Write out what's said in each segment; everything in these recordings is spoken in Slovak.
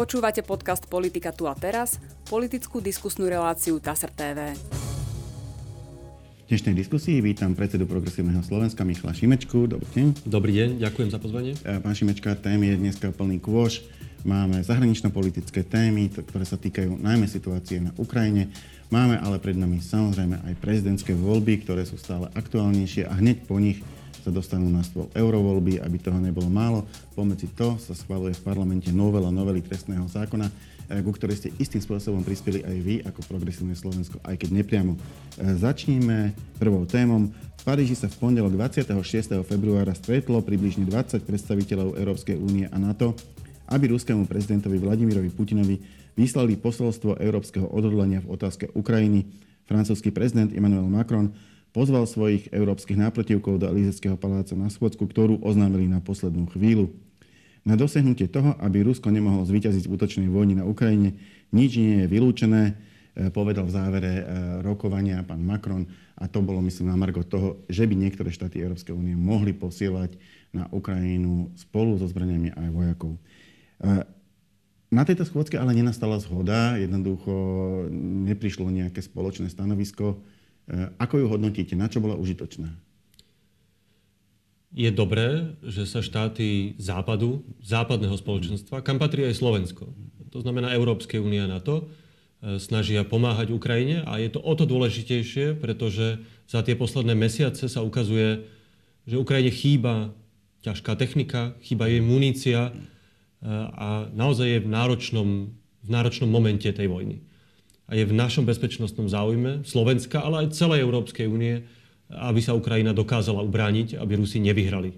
Počúvate podcast Politika tu a teraz, politickú diskusnú reláciu TASR TV. V dnešnej diskusii vítam predsedu Progresívneho Slovenska Michala Šimečku. Dobrý deň. Dobrý deň, ďakujem za pozvanie. E, pán Šimečka, tém je dneska plný kôž. Máme zahranično-politické témy, ktoré sa týkajú najmä situácie na Ukrajine. Máme ale pred nami samozrejme aj prezidentské voľby, ktoré sú stále aktuálnejšie a hneď po nich sa dostanú na stôl eurovoľby, aby toho nebolo málo. Pomedzi to sa schvaluje v parlamente novela novely trestného zákona, eh, ku ktorej ste istým spôsobom prispeli aj vy ako progresívne Slovensko, aj keď nepriamo. Eh, začníme prvou témom. V Paríži sa v pondelok 26. februára stretlo približne 20 predstaviteľov Európskej únie a NATO, aby ruskému prezidentovi Vladimirovi Putinovi vyslali posolstvo európskeho odhodlania v otázke Ukrajiny. Francúzsky prezident Emmanuel Macron pozval svojich európskych náprotivkov do Elizeckého paláca na schôdzku, ktorú oznámili na poslednú chvíľu. Na dosiahnutie toho, aby Rusko nemohlo zvíťaziť v útočnej vojni na Ukrajine, nič nie je vylúčené, e, povedal v závere e, rokovania pán Macron a to bolo, myslím, na margo toho, že by niektoré štáty Európskej únie mohli posielať na Ukrajinu spolu so zbraniami aj vojakov. E, na tejto schôdzke ale nenastala zhoda, jednoducho neprišlo nejaké spoločné stanovisko. Eh, ako ju hodnotíte? Na čo bola užitočná? Je dobré, že sa štáty západu, západného spoločenstva, kam patrí aj Slovensko, to znamená Európskej únie a NATO, eh, snažia pomáhať Ukrajine a je to o to dôležitejšie, pretože za tie posledné mesiace sa ukazuje, že Ukrajine chýba ťažká technika, chýba jej munícia eh, a naozaj je v náročnom, v náročnom momente tej vojny a je v našom bezpečnostnom záujme Slovenska, ale aj celej Európskej únie, aby sa Ukrajina dokázala ubrániť, aby Rusi nevyhrali.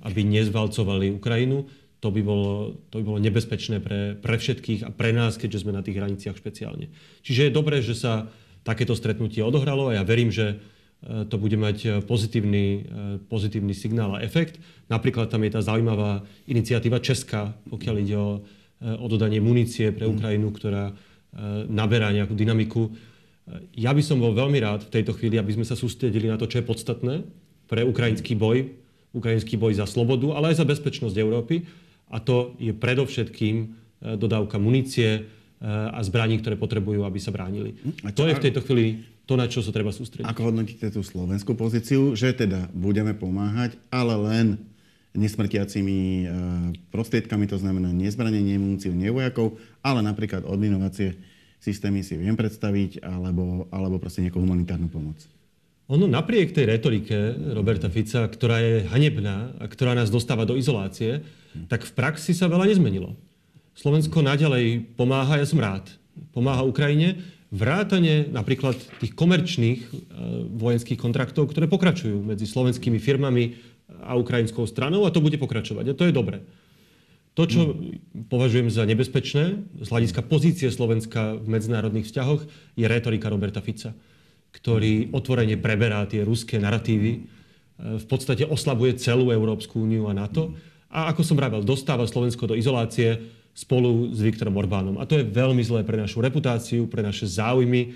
Aby nezvalcovali Ukrajinu. To by bolo, to by bolo nebezpečné pre, pre všetkých a pre nás, keďže sme na tých hraniciach špeciálne. Čiže je dobré, že sa takéto stretnutie odohralo a ja verím, že e, to bude mať pozitívny, e, pozitívny signál a efekt. Napríklad tam je tá zaujímavá iniciatíva Česká, pokiaľ ide o, e, o dodanie munície pre Ukrajinu, ktorá E, naberá nejakú dynamiku. E, ja by som bol veľmi rád v tejto chvíli, aby sme sa sústredili na to, čo je podstatné pre ukrajinský boj, ukrajinský boj za slobodu, ale aj za bezpečnosť Európy. A to je predovšetkým e, dodávka munície a zbraní, ktoré potrebujú, aby sa bránili. Hm? A to je v tejto chvíli to, na čo sa treba sústrediť. Ako hodnotíte tú slovenskú pozíciu, že teda budeme pomáhať, ale len nesmrtiacimi prostriedkami, to znamená nezbranenie, muníciu, nevojakov, ale napríklad odminovacie systémy si viem predstaviť, alebo, alebo proste nejakú humanitárnu pomoc. Ono napriek tej retorike Roberta Fica, ktorá je hanebná a ktorá nás dostáva do izolácie, tak v praxi sa veľa nezmenilo. Slovensko naďalej pomáha, ja som rád, pomáha Ukrajine, vrátane napríklad tých komerčných e, vojenských kontraktov, ktoré pokračujú medzi slovenskými firmami a ukrajinskou stranou a to bude pokračovať. A to je dobré. To, čo považujem za nebezpečné z hľadiska pozície Slovenska v medzinárodných vzťahoch, je retorika Roberta Fica, ktorý otvorene preberá tie ruské narratívy, e, v podstate oslabuje celú Európsku úniu a NATO a ako som vravel, dostáva Slovensko do izolácie spolu s Viktorom Orbánom. A to je veľmi zlé pre našu reputáciu, pre naše záujmy e,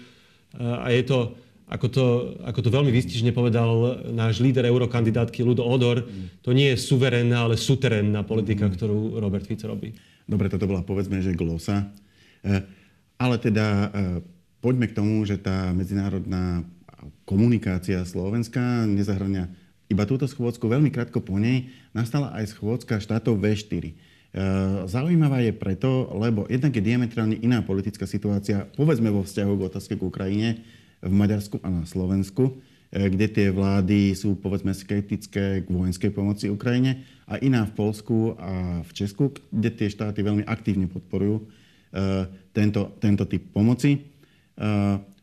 a je to ako to, ako to veľmi výstižne povedal náš líder eurokandidátky Ludo Odor, to nie je suverénna, ale suterénna politika, mm. ktorú Robert Fico robí. Dobre, toto bola povedzme, že glosa. E, ale teda e, poďme k tomu, že tá medzinárodná komunikácia Slovenska nezahrania iba túto schôdzku. Veľmi krátko po nej nastala aj schôdzka štátov V4. E, zaujímavá je preto, lebo jednak je diametrálne iná politická situácia, povedzme vo vzťahu k otázke k Ukrajine, v Maďarsku a na Slovensku, e, kde tie vlády sú povedzme skeptické k vojenskej pomoci Ukrajine a iná v Polsku a v Česku, kde tie štáty veľmi aktívne podporujú e, tento, tento typ pomoci. E,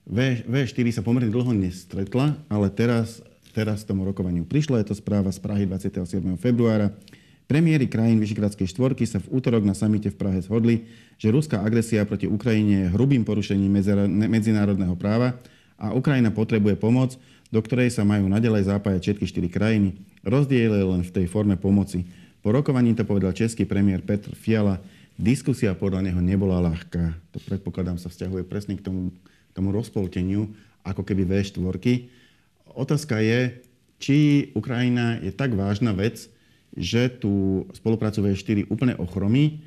v, V4 sa pomerne dlho nestretla, ale teraz, teraz tomu rokovaniu prišlo. Je to správa z Prahy 27. februára. Premiéry krajín Vyšegradskej štvorky sa v útorok na samite v Prahe zhodli, že ruská agresia proti Ukrajine je hrubým porušením medzinárodného práva a Ukrajina potrebuje pomoc, do ktorej sa majú nadalej zapájať všetky štyri krajiny. Rozdiel je len v tej forme pomoci. Po rokovaní to povedal český premiér Petr Fiala. Diskusia podľa neho nebola ľahká. To predpokladám sa vzťahuje presne k tomu, tomu rozpolteniu, ako keby V4. Otázka je, či Ukrajina je tak vážna vec, že tú spoluprácu V4 úplne ochromí,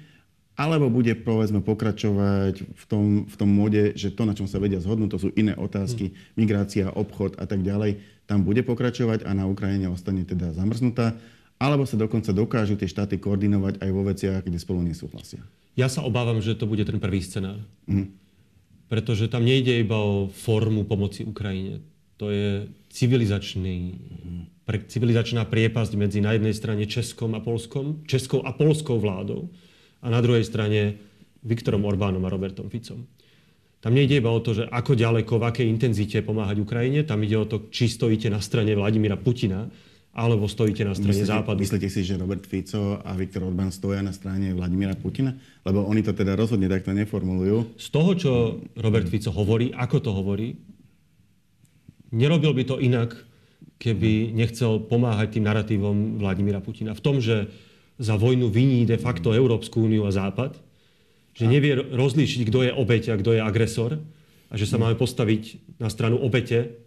alebo bude povedzme pokračovať v tom, v tom mode, že to, na čom sa vedia zhodnúť, to sú iné otázky, migrácia, obchod a tak ďalej, tam bude pokračovať a na Ukrajine ostane teda zamrznutá, alebo sa dokonca dokážu tie štáty koordinovať aj vo veciach, kde spolu nesúhlasia. Ja sa obávam, že to bude ten prvý scenár. Hmm. Pretože tam nejde iba o formu pomoci Ukrajine. To je civilizačný, pre, civilizačná priepasť medzi na jednej strane Českom a Polskom, Českou a Polskou vládou a na druhej strane Viktorom Orbánom a Robertom Ficom. Tam nejde iba o to, že ako ďaleko, v akej intenzite pomáhať Ukrajine, tam ide o to, či stojíte na strane Vladimíra Putina, alebo stojíte na strane myslíte, západu. Myslíte si, že Robert Fico a Viktor Orbán stoja na strane Vladimíra Putina? Lebo oni to teda rozhodne takto neformulujú. Z toho, čo Robert Fico hovorí, ako to hovorí, nerobil by to inak, keby nechcel pomáhať tým narratívom Vladimíra Putina. V tom, že za vojnu viní de facto Európsku úniu a Západ, že nevie rozlíšiť, kto je obeť a kto je agresor a že sa máme postaviť na stranu obete,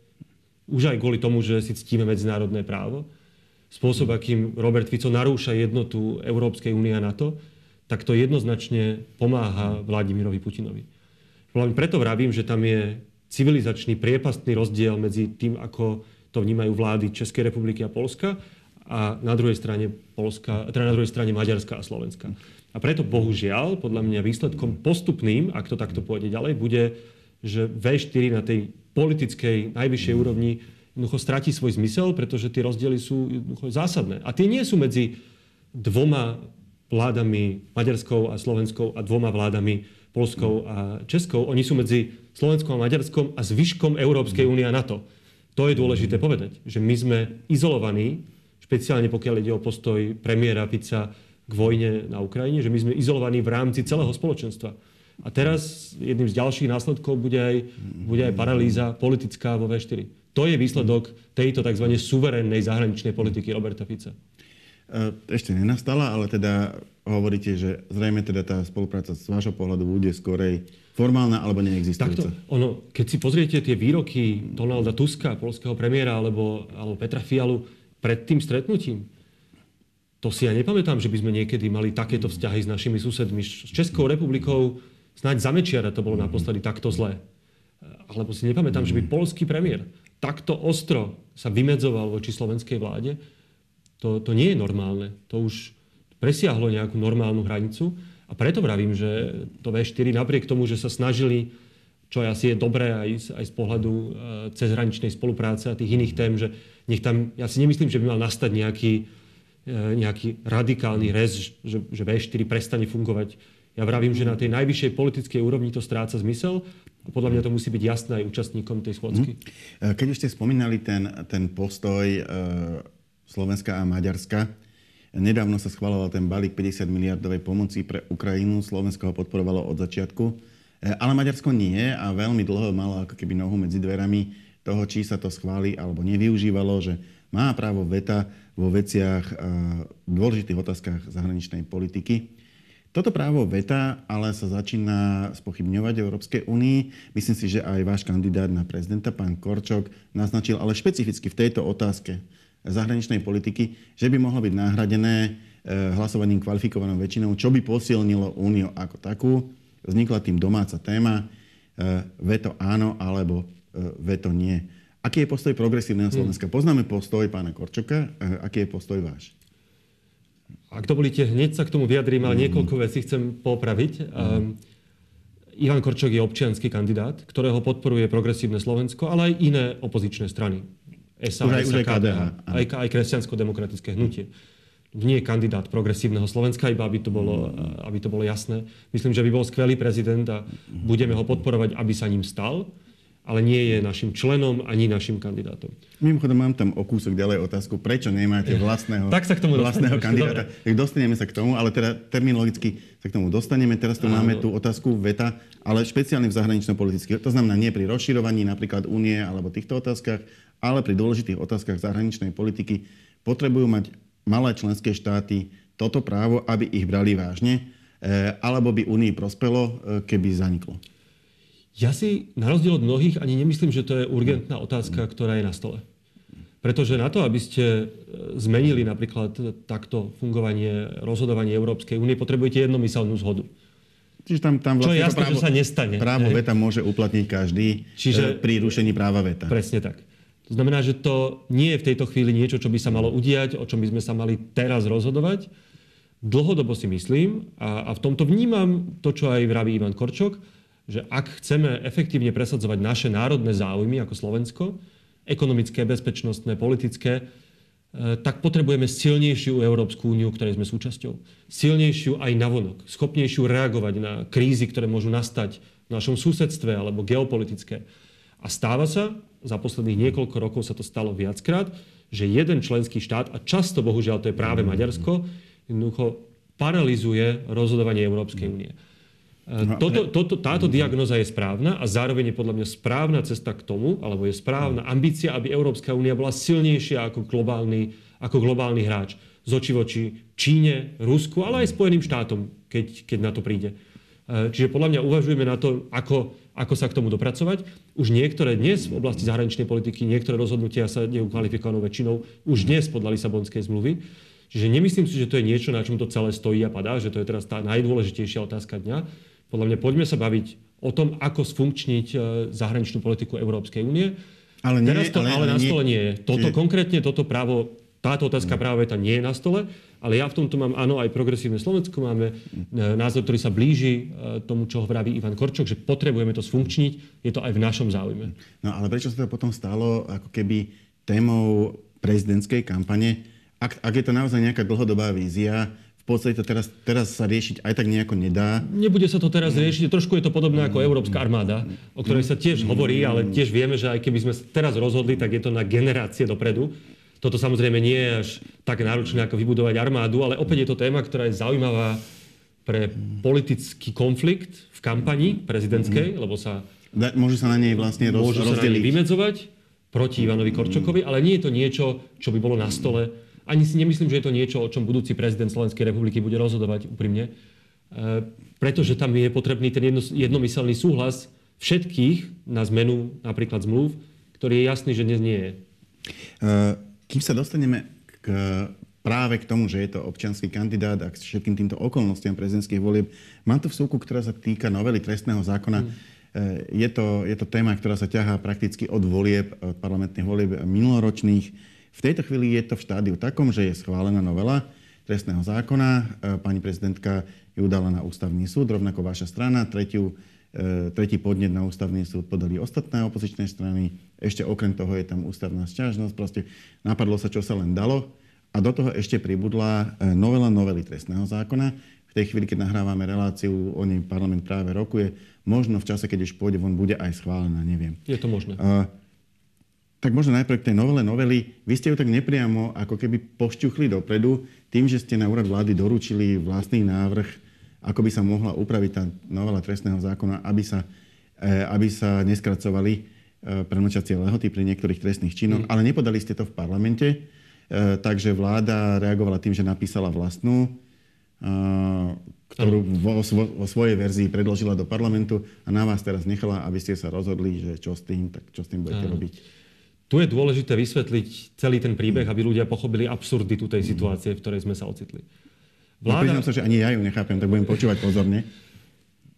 už aj kvôli tomu, že si ctíme medzinárodné právo. Spôsob, akým Robert Fico narúša jednotu Európskej únie a NATO, tak to jednoznačne pomáha Vladimirovi Putinovi. Preto vravím, že tam je civilizačný priepastný rozdiel medzi tým, ako to vnímajú vlády Českej republiky a Polska a na druhej strane, Polska, teda na druhej strane Maďarska a Slovenska. A preto bohužiaľ, podľa mňa výsledkom postupným, ak to takto pôjde ďalej, bude, že V4 na tej politickej najvyššej úrovni jednoducho stratí svoj zmysel, pretože tie rozdiely sú zásadné. A tie nie sú medzi dvoma vládami maďarskou a slovenskou a dvoma vládami polskou a českou. Oni sú medzi Slovenskom a Maďarskom a zvyškom Európskej únie a NATO. To je dôležité povedať, že my sme izolovaní špeciálne pokiaľ ide o postoj premiéra Fica k vojne na Ukrajine, že my sme izolovaní v rámci celého spoločenstva. A teraz jedným z ďalších následkov bude aj, bude aj paralýza politická vo V4. To je výsledok tejto tzv. suverénnej zahraničnej politiky Roberta Fica. E, ešte nenastala, ale teda hovoríte, že zrejme teda tá spolupráca z vášho pohľadu bude skorej formálna alebo neexistujúca. Takto, ono, keď si pozriete tie výroky Donalda Tuska, polského premiéra, alebo, alebo Petra Fialu, pred tým stretnutím. To si ja nepamätám, že by sme niekedy mali takéto vzťahy s našimi susedmi. S Českou republikou snáď za Mečiara to bolo naposledy takto zlé. Alebo si nepamätám, že by polský premiér takto ostro sa vymedzoval voči slovenskej vláde. To, to nie je normálne. To už presiahlo nejakú normálnu hranicu. A preto vravím, že to V4 napriek tomu, že sa snažili čo asi je dobré aj, aj z pohľadu uh, cezhraničnej spolupráce a tých iných tém, že nech tam, ja si nemyslím, že by mal nastať nejaký, uh, nejaký radikálny rez, že, že V4 prestane fungovať. Ja vravím, že na tej najvyššej politickej úrovni to stráca zmysel podľa mňa to musí byť jasné aj účastníkom tej schôdzky. Mm. Keď už ste spomínali ten, ten postoj Slovenska a Maďarska, nedávno sa schvaloval ten balík 50 miliardovej pomoci pre Ukrajinu. Slovensko ho podporovalo od začiatku. Eh, ale Maďarsko nie a veľmi dlho malo ako keby nohu medzi dverami toho, či sa to schváli alebo nevyužívalo, že má právo veta vo veciach, v dôležitých otázkach zahraničnej politiky. Toto právo veta ale sa začína spochybňovať v Európskej únii. Myslím si, že aj váš kandidát na prezidenta, pán Korčok, naznačil, ale špecificky v tejto otázke zahraničnej politiky, že by mohlo byť nahradené eh, hlasovaním kvalifikovanou väčšinou, čo by posilnilo úniu ako takú vznikla tým domáca téma, e, veto áno alebo e, veto nie. Aký je postoj progresívneho hm. Slovenska? Hmm. Poznáme postoj pána Korčoka. E, aký je postoj váš? Ak dovolíte, hneď sa k tomu vyjadrím, ale hmm. niekoľko vecí chcem popraviť. Um, Ivan Korčok je občianský kandidát, ktorého podporuje progresívne Slovensko, ale aj iné opozičné strany. SA, už aj, SA, KDH, aj, aj kresťansko-demokratické hnutie. Hmm nie kandidát progresívneho Slovenska, iba aby to, bolo, aby to bolo jasné. Myslím, že by bol skvelý prezident a budeme ho podporovať, aby sa ním stal, ale nie je našim členom ani našim kandidátom. Mimochodom, mám tam o kúsok ďalej otázku, prečo nemáte vlastného, tak sa k tomu vlastného kandidáta. Tak dostaneme sa k tomu, ale teda terminologicky sa k tomu dostaneme. Teraz tu máme tú otázku veta, ale špeciálne v zahraničnom politicky. To znamená nie pri rozširovaní napríklad únie alebo týchto otázkach, ale pri dôležitých otázkach zahraničnej politiky potrebujú mať malé členské štáty toto právo, aby ich brali vážne, eh, alebo by Unii prospelo, eh, keby zaniklo? Ja si na rozdiel od mnohých ani nemyslím, že to je urgentná otázka, ktorá je na stole. Pretože na to, aby ste eh, zmenili napríklad takto fungovanie, rozhodovanie Európskej únie, potrebujete jednomyselnú zhodu. Čiže tam, tam Čo je vlastne jasné, právo, že sa nestane. právo hej? veta môže uplatniť každý Čiže... pri rušení práva veta. Presne tak. To znamená, že to nie je v tejto chvíli niečo, čo by sa malo udiať, o čom by sme sa mali teraz rozhodovať. Dlhodobo si myslím, a, a v tomto vnímam to, čo aj vraví Ivan Korčok, že ak chceme efektívne presadzovať naše národné záujmy ako Slovensko, ekonomické, bezpečnostné, politické, e, tak potrebujeme silnejšiu Európsku úniu, ktorej sme súčasťou. Silnejšiu aj navonok. Schopnejšiu reagovať na krízy, ktoré môžu nastať v našom susedstve alebo geopolitické. A stáva sa, za posledných niekoľko rokov sa to stalo viackrát, že jeden členský štát, a často bohužiaľ to je práve Maďarsko, jednoducho paralizuje rozhodovanie Európskej únie. No a Toto, toto, táto diagnoza je správna a zároveň je podľa mňa správna cesta k tomu, alebo je správna ambícia, aby Európska únia bola silnejšia ako globálny, ako globálny hráč z oči voči Číne, Rusku, ale aj Spojeným štátom, keď, keď na to príde. E, Čiže podľa mňa uvažujeme na to, ako, ako sa k tomu dopracovať. Už niektoré dnes v oblasti zahraničnej politiky, niektoré rozhodnutia sa dejú kvalifikovanou väčšinou už dnes podľa Lisabonskej zmluvy. Čiže nemyslím si, že to je niečo, na čom to celé stojí a padá, že to je teraz tá najdôležitejšia otázka dňa. Podľa mňa poďme sa baviť o tom, ako sfunkčniť e, zahraničnú politiku Európskej únie. Ale nie, Teraz to ale, ale na nie- stole nie je. Toto Čiže- konkrétne, toto právo, táto otázka práva veta nie je na stole, ale ja v tomto mám, áno, aj progresívne Slovensko, máme e, názor, ktorý sa blíži e, tomu, čo vraví Ivan Korčok, že potrebujeme to sfunkčniť, je to aj v našom záujme. No ale prečo sa to potom stalo ako keby témou prezidentskej kampane? Ak, ak je to naozaj nejaká dlhodobá vízia, v podstate to teraz, teraz sa riešiť aj tak nejako nedá. Nebude sa to teraz riešiť, trošku je to podobné ako Európska armáda, o ktorej sa tiež hovorí, ale tiež vieme, že aj keby sme teraz rozhodli, tak je to na generácie dopredu. Toto samozrejme nie je až tak náročné, ako vybudovať armádu, ale opäť je to téma, ktorá je zaujímavá pre politický konflikt v kampani prezidentskej, lebo sa Da, môžu sa na nej vlastne roz, môžu sa na nej vymedzovať proti Ivanovi Korčokovi, ale nie je to niečo, čo by bolo na stole. Ani si nemyslím, že je to niečo, o čom budúci prezident Slovenskej republiky bude rozhodovať úprimne. E, pretože tam je potrebný ten jedno, jednomyselný súhlas všetkých na zmenu napríklad zmluv, ktorý je jasný, že dnes nie je. Uh, Kým sa dostaneme k, práve k tomu, že je to občianský kandidát a k všetkým týmto okolnostiam prezidentských volieb, mám tu vsúku, ktorá sa týka novely trestného zákona. Mm. Je, to, je to téma, ktorá sa ťahá prakticky od volieb, od parlamentných volieb minuloročných. V tejto chvíli je to v štádiu takom, že je schválená novela trestného zákona. E, Pani prezidentka ju dala na ústavný súd, rovnako vaša strana. Tretiu, e, tretí podnet na ústavný súd podali ostatné opozičné strany. Ešte okrem toho je tam ústavná sťažnosť. Proste napadlo sa, čo sa len dalo. A do toho ešte pribudla e, novela novely trestného zákona. V tej chvíli, keď nahrávame reláciu, o nej parlament práve rokuje. Možno v čase, keď už pôjde von, bude aj schválená, neviem. Je to možné. Uh, tak možno najprv k tej novele novely. Vy ste ju tak nepriamo ako keby pošťuchli dopredu tým, že ste na úrad vlády doručili vlastný návrh, ako by sa mohla upraviť tá novela trestného zákona, aby sa, eh, aby sa neskracovali premlčacie lehoty pri niektorých trestných činoch, ale nepodali ste to v parlamente, eh, takže vláda reagovala tým, že napísala vlastnú, eh, ktorú vo, vo, vo svojej verzii predložila do parlamentu a na vás teraz nechala, aby ste sa rozhodli, že čo s tým, tak čo s tým budete Áno. robiť. Tu je dôležité vysvetliť celý ten príbeh, aby ľudia pochopili absurditu tej situácie, v ktorej sme sa ocitli. No, priznám sa, že ani ja ju nechápem, tak budem počúvať pozorne.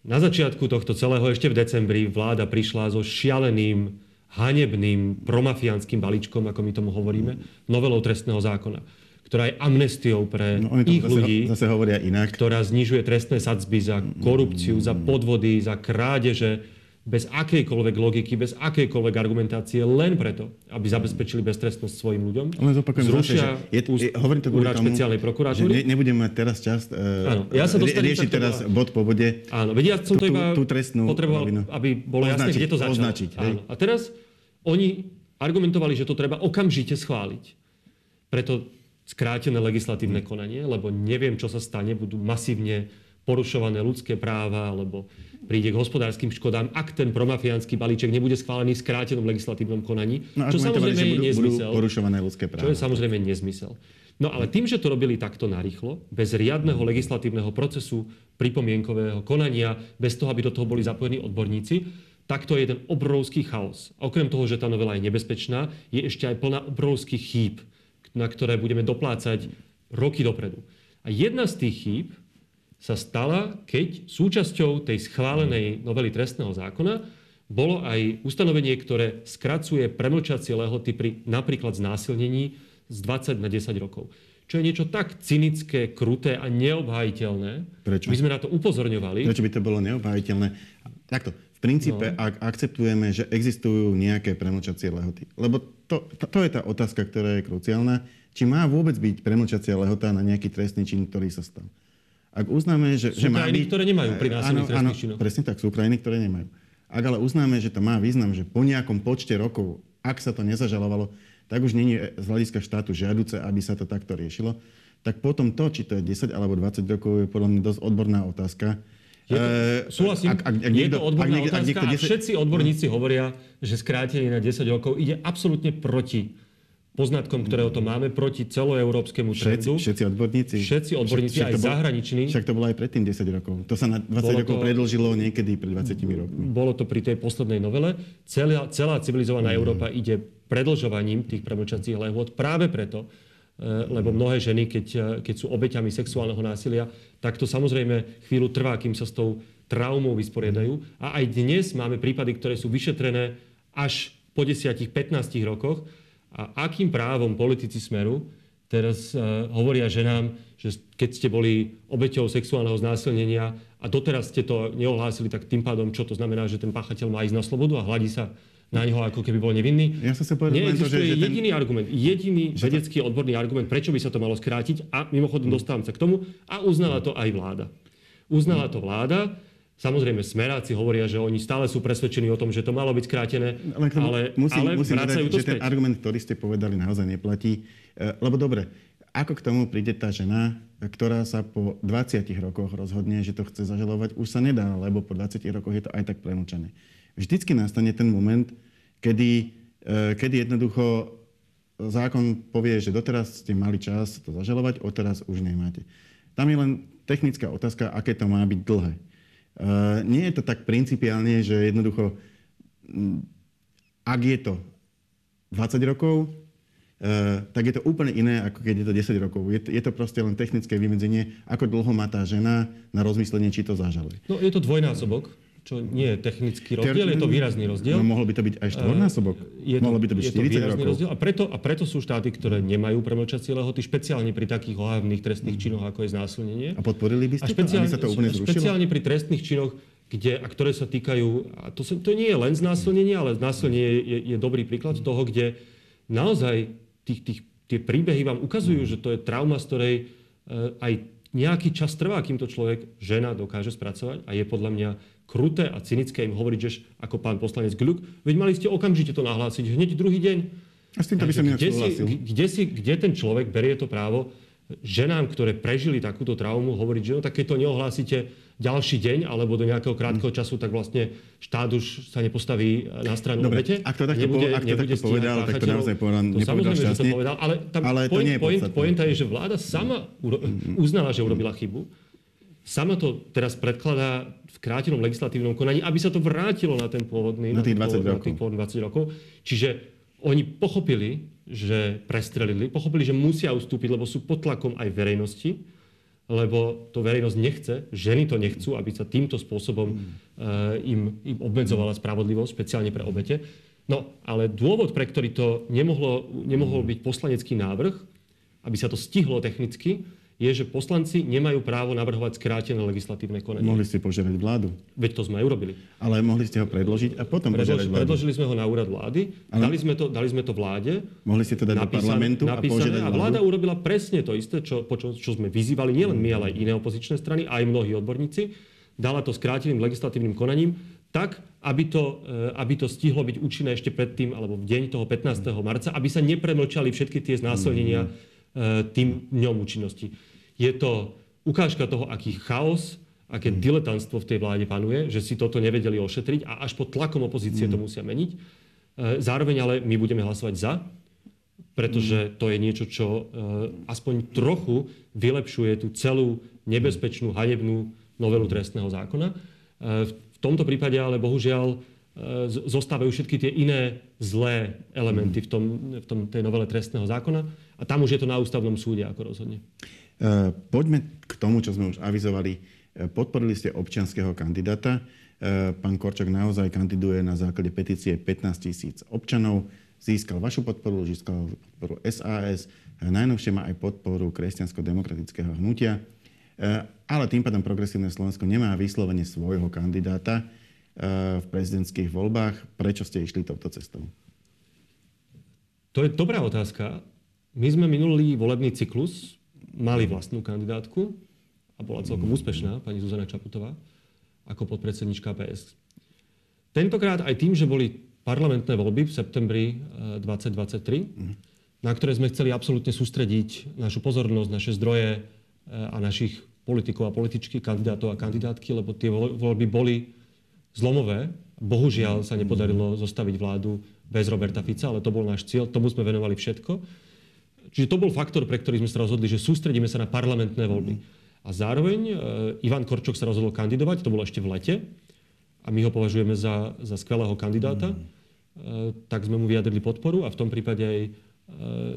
Na začiatku tohto celého, ešte v decembri, vláda prišla so šialeným, hanebným, promafiánskym balíčkom, ako my tomu hovoríme, novelou trestného zákona, ktorá je amnestiou pre No, ich zase, ľudí, zase hovoria inak. ktorá znižuje trestné sadzby za korupciu, za podvody, za krádeže, bez akejkoľvek logiky, bez akejkoľvek argumentácie, len preto, aby zabezpečili beztrestnosť svojim ľuďom. Len zopakujem Zrušia zase, že je, je, hovorím to úrad tomu, špeciálnej prokuratúry. ne, nebudeme mať teraz čas uh, Áno, ja sa riešiť teraz bod po bode. Áno, veď ja som to Tú- iba tú trestnú potreboval, rovinu. aby bolo jasné, Označiť, kde to začalo. označiť. Áno. A teraz oni argumentovali, že to treba okamžite schváliť. Preto skrátené legislatívne konanie, lebo neviem, čo sa stane, budú masívne porušované ľudské práva, alebo príde k hospodárskym škodám, ak ten promafiánsky balíček nebude schválený v skrátenom legislatívnom konaní, No, čo samozrejme je budú, budú nezmysel. porušované ľudské práva. Čo je samozrejme nezmysel. No ale tým, že to robili takto narýchlo, bez riadneho legislatívneho procesu, pripomienkového konania, bez toho, aby do toho boli zapojení odborníci, tak to je jeden obrovský chaos. A okrem toho, že tá novela je nebezpečná, je ešte aj plná obrovských chýb, na ktoré budeme doplácať roky dopredu. A jedna z tých chýb sa stala, keď súčasťou tej schválenej novely trestného zákona bolo aj ustanovenie, ktoré skracuje premlčacie lehoty pri napríklad znásilnení z 20 na 10 rokov. Čo je niečo tak cynické, kruté a neobhajiteľné. Prečo? My sme na to upozorňovali. Prečo by to bolo neobhajiteľné? Takto, v princípe, no. ak akceptujeme, že existujú nejaké premlčacie lehoty, lebo to, to, to je tá otázka, ktorá je kruciálna, či má vôbec byť premlčacia lehota na nejaký trestný čin, ktorý sa stal. Ak uznáme, že, sú že má krajiny, byť... ktoré nemajú pri násilných trestných činoch. Presne tak, sú krajiny, ktoré nemajú. Ak ale uznáme, že to má význam, že po nejakom počte rokov, ak sa to nezažalovalo, tak už není z hľadiska štátu žiaduce, aby sa to takto riešilo. Tak potom to, či to je 10 alebo 20 rokov, je podľa mňa dosť odborná otázka. Je to, súhlasím, ak, ak, ak niekto, je to odborná ak niekto, otázka ak niekto 10... a všetci odborníci hovoria, že skrátenie na 10 rokov ide absolútne proti poznatkom, ktoré o tom máme, proti celoeurópskemu trendu. Všetci, všetci odborníci. Všetci odborníci, však, aj bol, zahraniční. Však to bolo aj predtým 10 rokov. To sa na 20 bolo rokov to, predlžilo niekedy pred 20 rokmi. Bolo to pri tej poslednej novele. Celá, celá civilizovaná mm. Európa ide predlžovaním tých premlčacích lehôd práve preto, e, lebo mnohé ženy, keď, e, keď sú obeťami sexuálneho násilia, tak to samozrejme chvíľu trvá, kým sa s tou traumou vysporiadajú. A aj dnes máme prípady, ktoré sú vyšetrené až po 10-15 rokoch a akým právom politici Smeru teraz uh, hovoria ženám, že keď ste boli obeťou sexuálneho znásilnenia a doteraz ste to neohlásili, tak tým pádom čo to znamená, že ten páchateľ má ísť na slobodu a hľadí sa na neho, ako keby bol nevinný. Ja sa povedal Neexistuje to, že, že jediný ten... argument, jediný že vedecký to... odborný argument, prečo by sa to malo skrátiť a mimochodom dostávam sa k tomu a uznala to aj vláda. Uznala to vláda, Samozrejme, smeráci hovoria, že oni stále sú presvedčení o tom, že to malo byť skrátené, ale, ale, musím, ale musím vracajú to že ten argument, ktorý ste povedali, naozaj neplatí. E, lebo dobre, ako k tomu príde tá žena, ktorá sa po 20 rokoch rozhodne, že to chce zažalovať, už sa nedá, lebo po 20 rokoch je to aj tak premlčané. Vždycky nastane ten moment, kedy, e, kedy jednoducho zákon povie, že doteraz ste mali čas to zažalovať, odteraz už nemáte. Tam je len technická otázka, aké to má byť dlhé. Uh, nie je to tak principiálne, že jednoducho, m, ak je to 20 rokov, uh, tak je to úplne iné, ako keď je to 10 rokov. Je to, je to proste len technické vymedzenie, ako dlho má tá žena na rozmyslenie, či to zažaluje. No je to dvojnásobok čo nie je technický rozdiel, je to výrazný rozdiel. No mohol by to byť aj štvornásobok. Je to, mohlo by to byť 40 to rokov. Rozdiel. A preto, a preto sú štáty, ktoré nemajú premlčacie lehoty, špeciálne pri takých ohavných trestných činoch, ako je znásilnenie. A podporili by ste a to, aby sa to úplne zrušilo? Špeciálne pri trestných činoch, kde, a ktoré sa týkajú, a to, to nie je len znásilnenie, ale znásilnenie je, je, je dobrý príklad toho, kde naozaj tých, tých, tie príbehy vám ukazujú, že to je trauma, z ktorej e, aj nejaký čas trvá, kým to človek, žena dokáže spracovať a je podľa mňa kruté a cynické im hovoriť, že ako pán poslanec Gľuk, veď mali ste okamžite to nahlásiť, hneď druhý deň. A s týmto by som kde, si, kde, si, kde ten človek berie to právo ženám, ktoré prežili takúto traumu, hovoriť, že no tak keď to neohlásite ďalší deň alebo do nejakého krátkeho mm. času, tak vlastne štát už sa nepostaví na stranu Dobre, obete. Ak to takto, nebude, ak to takto povedal, tak to naozaj povedal, to šťastne. Že to povedal, ale, tam ale point, to nie je point, pointa je, že vláda sama uro- uznala, že urobila chybu sama to teraz predkladá v krátenom legislatívnom konaní, aby sa to vrátilo na ten pôvodný, na tých 20 na, rokov. Na tých 20 rokov. Čiže oni pochopili, že prestrelili, pochopili, že musia ustúpiť, lebo sú pod tlakom aj verejnosti, lebo to verejnosť nechce, ženy to nechcú, aby sa týmto spôsobom uh, im, im obmedzovala spravodlivosť, špeciálne pre obete. No, ale dôvod, pre ktorý to nemohlo, nemohol byť poslanecký návrh, aby sa to stihlo technicky, je, že poslanci nemajú právo navrhovať skrátené legislatívne konanie. Mohli ste požiadať vládu. Veď to sme aj urobili. Ale mohli ste ho predložiť a potom Predlož, požiadať vládu. Predložili sme ho na úrad vlády, ale... dali, sme to, dali sme to vláde. Mohli ste to dať napísané, do parlamentu a požiadať vládu. A vláda urobila presne to isté, čo, po čo, čo sme vyzývali, nielen my, ale aj iné opozičné strany, aj mnohí odborníci. Dala to skráteným legislatívnym konaním, tak, aby to, e, aby to stihlo byť účinné ešte predtým, alebo v deň toho 15. marca, aby sa nepremlčali všetky tie znásilnenia, mm tým dňom účinnosti. Je to ukážka toho, aký chaos, aké mm. diletantstvo v tej vláde panuje, že si toto nevedeli ošetriť a až pod tlakom opozície mm. to musia meniť. E, zároveň ale my budeme hlasovať za, pretože mm. to je niečo, čo e, aspoň trochu vylepšuje tú celú nebezpečnú, hanebnú novelu trestného zákona. V tomto prípade ale bohužiaľ zostávajú všetky tie iné zlé elementy v, tom, v tom, tej novele trestného zákona a tam už je to na ústavnom súde, ako rozhodne. Poďme k tomu, čo sme už avizovali. Podporili ste občianského kandidáta. Pán Korčok naozaj kandiduje na základe petície 15 tisíc občanov. Získal vašu podporu, získal podporu SAS, najnovšie má aj podporu kresťansko-demokratického hnutia. Ale tým pádom progresívne Slovensko nemá vyslovene svojho kandidáta v prezidentských voľbách. Prečo ste išli touto cestou? To je dobrá otázka. My sme minulý volebný cyklus mali vlastnú kandidátku a bola celkom úspešná, pani Zuzana Čaputová, ako podpredsednička PS. Tentokrát aj tým, že boli parlamentné voľby v septembri 2023, eh, na ktoré sme chceli absolútne sústrediť našu pozornosť, naše zdroje eh, a našich politikov a političky, kandidátov a kandidátky, lebo tie voľby boli zlomové. Bohužiaľ sa nepodarilo zostaviť vládu bez Roberta Fica, ale to bol náš cieľ, tomu sme venovali všetko. Čiže to bol faktor, pre ktorý sme sa rozhodli, že sústredíme sa na parlamentné voľby. A zároveň e, Ivan Korčok sa rozhodol kandidovať, to bolo ešte v lete, a my ho považujeme za, za skvelého kandidáta, mm. tak sme mu vyjadrili podporu a v tom prípade aj e,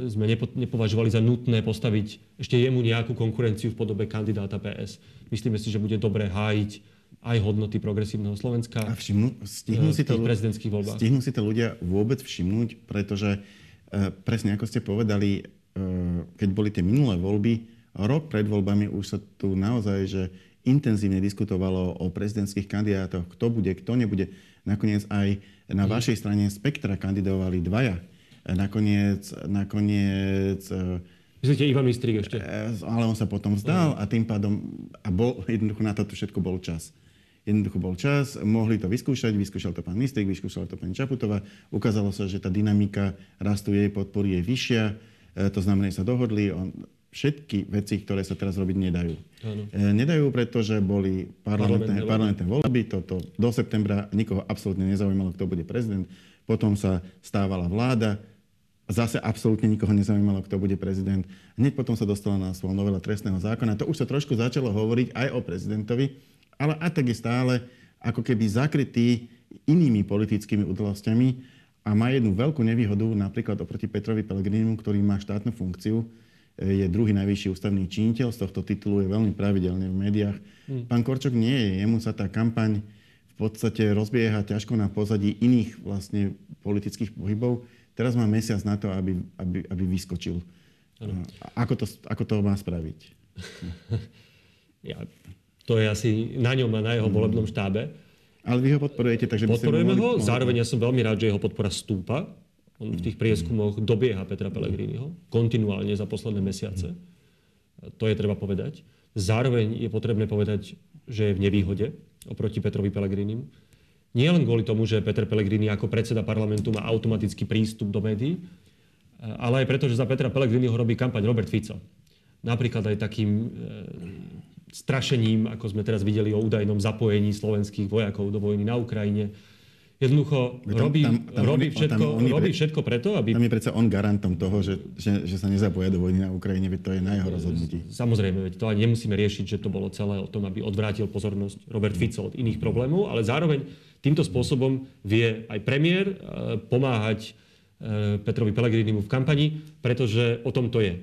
sme nepo, nepovažovali za nutné postaviť ešte jemu nejakú konkurenciu v podobe kandidáta PS. Myslíme si, že bude dobre hájiť aj hodnoty progresívneho Slovenska a všimnú, stihnú si to, prezidentských voľbách. Stihnú si to ľudia vôbec všimnúť, pretože e, presne ako ste povedali, e, keď boli tie minulé voľby, rok pred voľbami už sa tu naozaj že intenzívne diskutovalo o prezidentských kandidátoch, kto bude, kto nebude. Nakoniec aj na mm. vašej strane spektra kandidovali dvaja. Nakoniec, nakoniec e, Myslíte Ivan Mistrík ešte? Ale on sa potom vzdal a tým pádom, a bol, jednoducho na to všetko bol čas. Jednoducho bol čas, mohli to vyskúšať, vyskúšal to pán Mistrik, vyskúšala to pani Čaputová. Ukázalo sa, že tá dynamika rastu jej podpory je vyššia, e, to znamená, že sa dohodli. On, všetky veci, ktoré sa teraz robiť nedajú. Ano. E, nedajú, pretože boli parlamentné, parlamentné voľby. Toto do septembra nikoho absolútne nezaujímalo, kto bude prezident. Potom sa stávala vláda. Zase absolútne nikoho nezaujímalo, kto bude prezident. Hneď potom sa dostala na svoj novela trestného zákona. To už sa trošku začalo hovoriť aj o prezidentovi ale aj tak je stále ako keby zakrytý inými politickými udalosťami a má jednu veľkú nevýhodu napríklad oproti Petrovi Pellegrinimu, ktorý má štátnu funkciu, je druhý najvyšší ústavný činiteľ, z tohto titulu je veľmi pravidelne v médiách. Hmm. Pán Korčok nie je, jemu sa tá kampaň v podstate rozbieha ťažko na pozadí iných vlastne politických pohybov. Teraz má mesiac na to, aby, aby, aby vyskočil. Ako to, ako to má spraviť? ja to je asi na ňom a na jeho volebnom štábe. Ale vy ho podporujete, takže Podporujeme ho, mohli... zároveň ja som veľmi rád, že jeho podpora stúpa. On v tých prieskumoch dobieha Petra Pellegriniho kontinuálne za posledné mesiace. To je treba povedať. Zároveň je potrebné povedať, že je v nevýhode oproti Petrovi Pellegrinimu. Nie len kvôli tomu, že Peter Pellegrini ako predseda parlamentu má automatický prístup do médií, ale aj preto, že za Petra Pellegriniho robí kampaň Robert Fico. Napríklad aj takým e, strašením, ako sme teraz videli o údajnom zapojení slovenských vojakov do vojny na Ukrajine. Jednoducho tam, robí, tam, tam robí, všetko, tam on robí všetko preto, aby... Tam je predsa on garantom toho, že, že, že sa nezapoja do vojny na Ukrajine, veď to je na jeho rozhodnutí. Samozrejme, veď to ani nemusíme riešiť, že to bolo celé o tom, aby odvrátil pozornosť Robert Fico od iných problémov, ale zároveň týmto spôsobom vie aj premiér eh, pomáhať eh, Petrovi Pellegrinimu v kampani, pretože o tom to je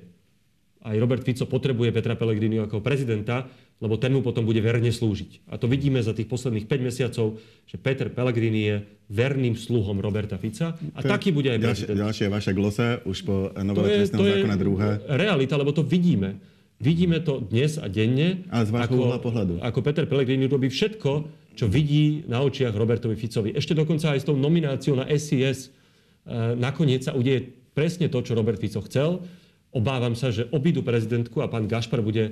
aj Robert Fico potrebuje Petra Pellegriniho ako prezidenta, lebo ten mu potom bude verne slúžiť. A to vidíme za tých posledných 5 mesiacov, že Peter Pellegrini je verným sluhom Roberta Fica a to taký bude aj prezident. Ďalšia vaša glosa už po novele trestného zákona druhá. realita, lebo to vidíme. Vidíme to dnes a denne. Ale z ako, pohľadu. Ako Peter Pellegrini robí všetko, čo vidí na očiach Robertovi Ficovi. Ešte dokonca aj s tou nomináciou na SIS e, nakoniec sa udeje presne to, čo Robert Fico chcel Obávam sa, že obídu prezidentku a pán Gašpar bude e,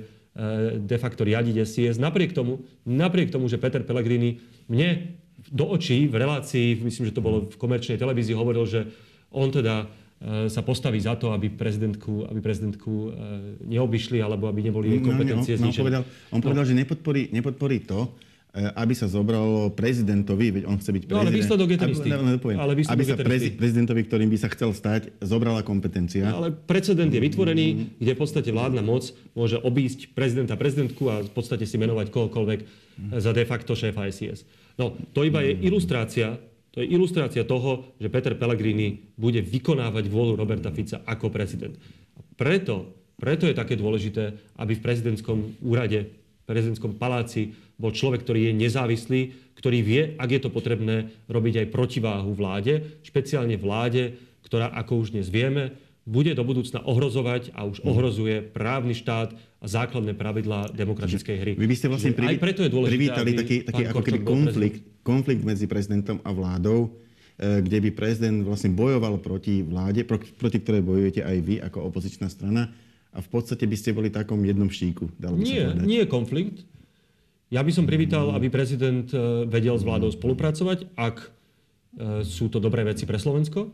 de facto riadiť SIS. Napriek tomu, napriek tomu, že Peter Pellegrini mne do očí v relácii, myslím, že to bolo v komerčnej televízii, hovoril, že on teda e, sa postaví za to, aby prezidentku, aby prezidentku neobyšli alebo aby neboli jej no, kompetencie no, no, znižené. On povedal, on povedal no. že nepodporí, nepodporí to, Eh, aby sa zobralo prezidentovi, veď on chce byť prezident. No ale výsledok je ten istý. Aby, ale aby sa prezi, prezidentovi, ktorým by sa chcel stať, zobrala kompetencia. No, ale precedent je vytvorený, mm-hmm. kde v podstate vládna moc môže obísť prezidenta, prezidentku a v podstate si menovať kohokoľvek mm-hmm. za de facto šéfa SIS. No, to iba je ilustrácia to je ilustrácia toho, že Peter Pellegrini bude vykonávať vôľu Roberta Fica ako prezident. A preto Preto je také dôležité, aby v prezidentskom úrade, v prezidentskom paláci bol človek, ktorý je nezávislý, ktorý vie, ak je to potrebné, robiť aj protiváhu vláde, špeciálne vláde, ktorá, ako už dnes vieme, bude do budúcna ohrozovať a už mhm. ohrozuje právny štát a základné pravidlá demokratickej hry. Vy by ste vlastne priví... aj preto je dôležité, privítali taký, taký ako keby konflikt, konflikt medzi prezidentom a vládou, e, kde by prezident vlastne bojoval proti vláde, proti, ktorej bojujete aj vy ako opozičná strana a v podstate by ste boli takom jednom šíku, dalo by nie. Nie je konflikt. Ja by som privítal, aby prezident e, vedel s vládou spolupracovať, ak e, sú to dobré veci pre Slovensko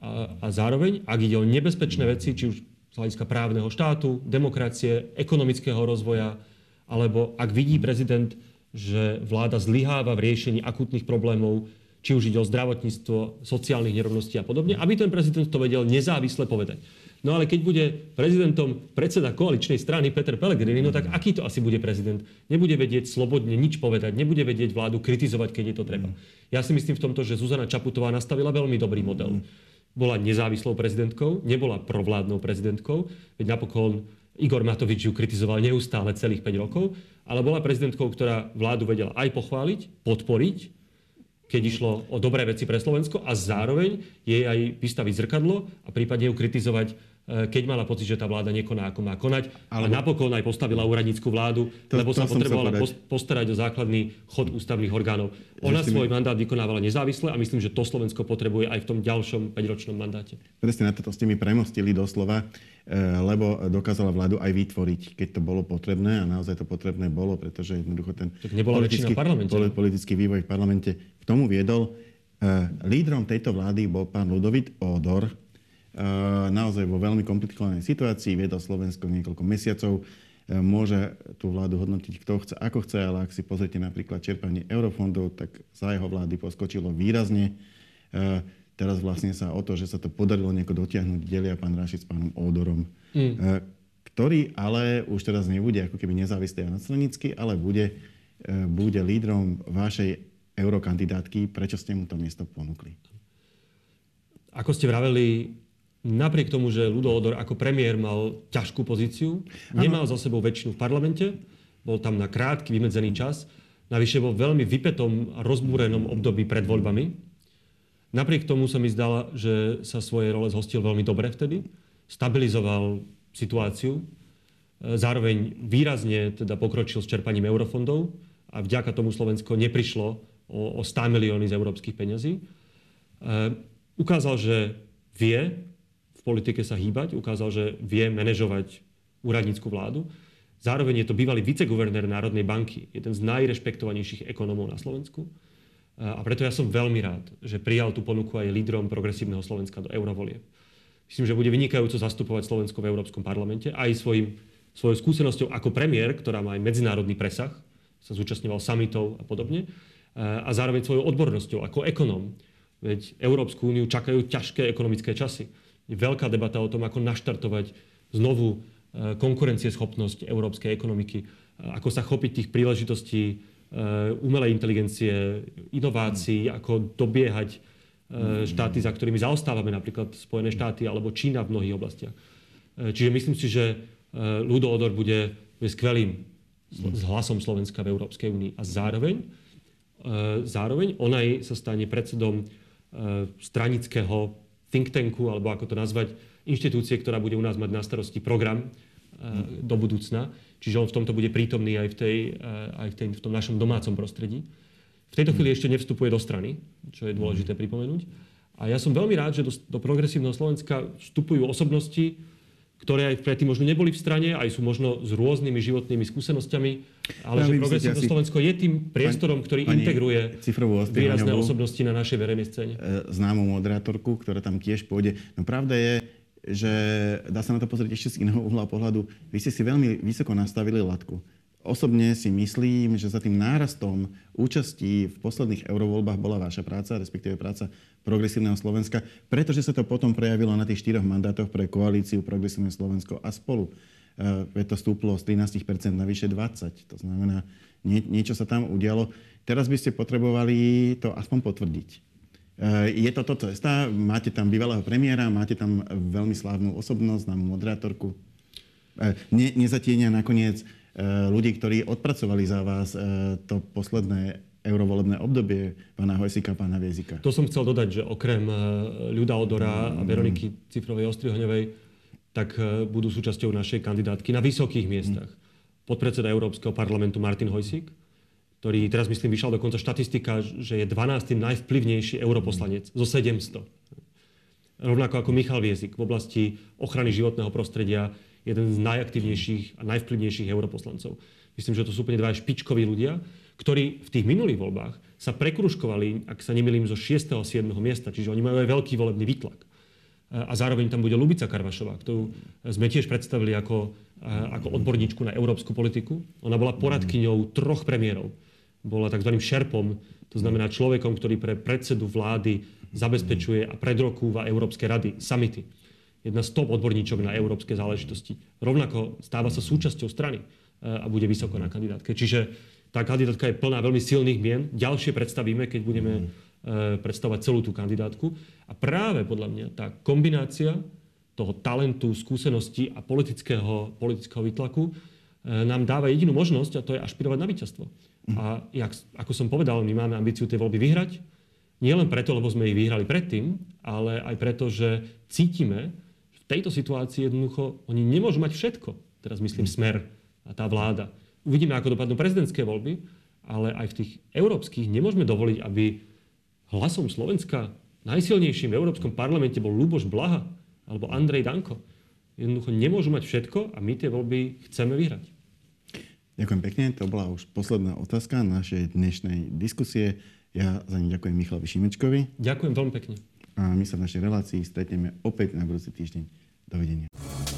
a, a zároveň, ak ide o nebezpečné veci, či už z hľadiska právneho štátu, demokracie, ekonomického rozvoja, alebo ak vidí prezident, že vláda zlyháva v riešení akútnych problémov, či už ide o zdravotníctvo, sociálnych nerovností a podobne, aby ten prezident to vedel nezávisle povedať. No ale keď bude prezidentom predseda koaličnej strany Peter Pellegrini, no tak aký to asi bude prezident? Nebude vedieť slobodne nič povedať, nebude vedieť vládu kritizovať, keď je to treba. Ja si myslím v tomto, že Zuzana Čaputová nastavila veľmi dobrý model bola nezávislou prezidentkou, nebola provládnou prezidentkou, veď napokon Igor Matovič ju kritizoval neustále celých 5 rokov, ale bola prezidentkou, ktorá vládu vedela aj pochváliť, podporiť, keď išlo o dobré veci pre Slovensko a zároveň jej aj vystaviť zrkadlo a prípadne ju kritizovať keď mala pocit, že tá vláda nekoná, ako má konať. Ale... A napokon aj postavila úradnícku vládu, to, lebo to sa potrebovala postarať o základný chod ústavných orgánov. Ona svoj mi... mandát vykonávala nezávisle a myslím, že to Slovensko potrebuje aj v tom ďalšom 5-ročnom mandáte. Presne na toto ste mi premostili doslova, eh, lebo dokázala vládu aj vytvoriť, keď to bolo potrebné a naozaj to potrebné bolo, pretože jednoducho ten politický, no. politický vývoj v parlamente k tomu viedol. Eh, lídrom tejto vlády bol pán Ludovit Odor, naozaj vo veľmi komplikovanej situácii, viedol Slovensko niekoľko mesiacov, môže tú vládu hodnotiť kto chce, ako chce, ale ak si pozrite napríklad čerpanie eurofondov, tak za jeho vlády poskočilo výrazne. Teraz vlastne sa o to, že sa to podarilo nejako dotiahnuť, delia pán Rašic s pánom Ódorom, mm. ktorý ale už teraz nebude ako keby nezávislý a nadstranický, ale bude, bude lídrom vašej eurokandidátky. Prečo ste mu to miesto ponúkli? Ako ste vraveli, napriek tomu, že Ludo Odor ako premiér mal ťažkú pozíciu, nemal za sebou väčšinu v parlamente, bol tam na krátky vymedzený čas, navyše bol veľmi vypetom a rozbúrenom období pred voľbami. Napriek tomu sa mi zdala, že sa svoje role zhostil veľmi dobre vtedy, stabilizoval situáciu, zároveň výrazne teda pokročil s čerpaním eurofondov a vďaka tomu Slovensko neprišlo o, o 100 milióny z európskych peňazí. E, ukázal, že vie politike sa hýbať, ukázal, že vie manažovať úradnícku vládu. Zároveň je to bývalý viceguvernér Národnej banky, jeden z najrešpektovanejších ekonómov na Slovensku. A preto ja som veľmi rád, že prijal tú ponuku aj lídrom progresívneho Slovenska do eurovolie. Myslím, že bude vynikajúco zastupovať Slovensko v Európskom parlamente aj svojim, svojou skúsenosťou ako premiér, ktorá má aj medzinárodný presah, sa zúčastňoval samitov a podobne, a zároveň svojou odbornosťou ako ekonóm. Veď Európsku úniu čakajú ťažké ekonomické časy je veľká debata o tom, ako naštartovať znovu e, konkurencieschopnosť európskej ekonomiky, e, ako sa chopiť tých príležitostí e, umelej inteligencie, inovácií, ako dobiehať štáty, za ktorými zaostávame, napríklad Spojené štáty alebo Čína v mnohých oblastiach. Čiže myslím si, že Ludo Odor bude, bude skvelým s hlasom Slovenska v Európskej únii. A zároveň, zároveň on aj sa stane predsedom stranického think tanku, alebo ako to nazvať, inštitúcie, ktorá bude u nás mať na starosti program mm. do budúcna. Čiže on v tomto bude prítomný aj v, tej, eh, aj v, tej, v tom našom domácom prostredí. V tejto chvíli ešte nevstupuje do strany, čo je dôležité pripomenúť. A ja som veľmi rád, že do, do progresívneho Slovenska vstupujú osobnosti, ktoré aj predtým možno neboli v strane, aj sú možno s rôznymi životnými skúsenosťami, ale ja že progresívne Slovensko je tým priestorom, ktorý pani, integruje výrazné osobnosti na našej verejnej scéne. E, známu moderátorku, ktorá tam tiež pôjde. No pravda je, že dá sa na to pozrieť ešte z iného uhla pohľadu. Vy ste si veľmi vysoko nastavili latku. Osobne si myslím, že za tým nárastom účastí v posledných eurovoľbách bola vaša práca, respektíve práca Progresívneho Slovenska, pretože sa to potom prejavilo na tých štyroch mandátoch pre koalíciu Progresívne Slovensko a spolu. E, to stúplo z 13% na vyše 20. To znamená, nie, niečo sa tam udialo. Teraz by ste potrebovali to aspoň potvrdiť. E, je toto cesta? Máte tam bývalého premiéra, máte tam veľmi slávnu osobnosť, známu moderátorku? ne, nezatienia nakoniec ľudí, ktorí odpracovali za vás to posledné eurovolebné obdobie pána Hojsika a pána Viezika. To som chcel dodať, že okrem Ľuda Odora a Veroniky Cifrovej Ostrihoňovej tak budú súčasťou našej kandidátky na vysokých miestach. Podpredseda Európskeho parlamentu Martin Hojsik, ktorý teraz myslím vyšla dokonca štatistika, že je 12. najvplyvnejší europoslanec zo 700. Rovnako ako Michal Viezik v oblasti ochrany životného prostredia, jeden z najaktívnejších a najvplyvnejších europoslancov. Myslím, že to sú úplne dva špičkoví ľudia, ktorí v tých minulých voľbách sa prekruškovali, ak sa nemýlim, zo 6. a 7. miesta, čiže oni majú aj veľký volebný výtlak. A zároveň tam bude Lubica Karvašová, ktorú sme tiež predstavili ako, ako odborníčku na európsku politiku. Ona bola poradkyňou troch premiérov bola tzv. šerpom, to znamená človekom, ktorý pre predsedu vlády zabezpečuje a predrokúva Európske rady, samity. Jedna z top odborníčok na európske záležitosti. Rovnako stáva sa súčasťou strany eh, a bude vysoko na kandidátke. Čiže tá kandidátka je plná veľmi silných mien. Ďalšie predstavíme, keď budeme eh, predstavovať celú tú kandidátku. A práve podľa mňa tá kombinácia toho talentu, skúsenosti a politického, politického výtlaku eh, nám dáva jedinú možnosť, a to je ašpirovať na víťazstvo. A jak, ako som povedal, my máme ambíciu tie voľby vyhrať. Nie len preto, lebo sme ich vyhrali predtým, ale aj preto, že cítime, tejto situácii jednoducho oni nemôžu mať všetko. Teraz myslím smer a tá vláda. Uvidíme, ako dopadnú prezidentské voľby, ale aj v tých európskych nemôžeme dovoliť, aby hlasom Slovenska najsilnejším v Európskom parlamente bol Luboš Blaha alebo Andrej Danko. Jednoducho nemôžu mať všetko a my tie voľby chceme vyhrať. Ďakujem pekne, to bola už posledná otázka našej dnešnej diskusie. Ja za ňu ďakujem Michalovi Šimečkovi. Ďakujem veľmi pekne. A my sa v našej relácii stretneme opäť na budúci týždeň. Dovidenia.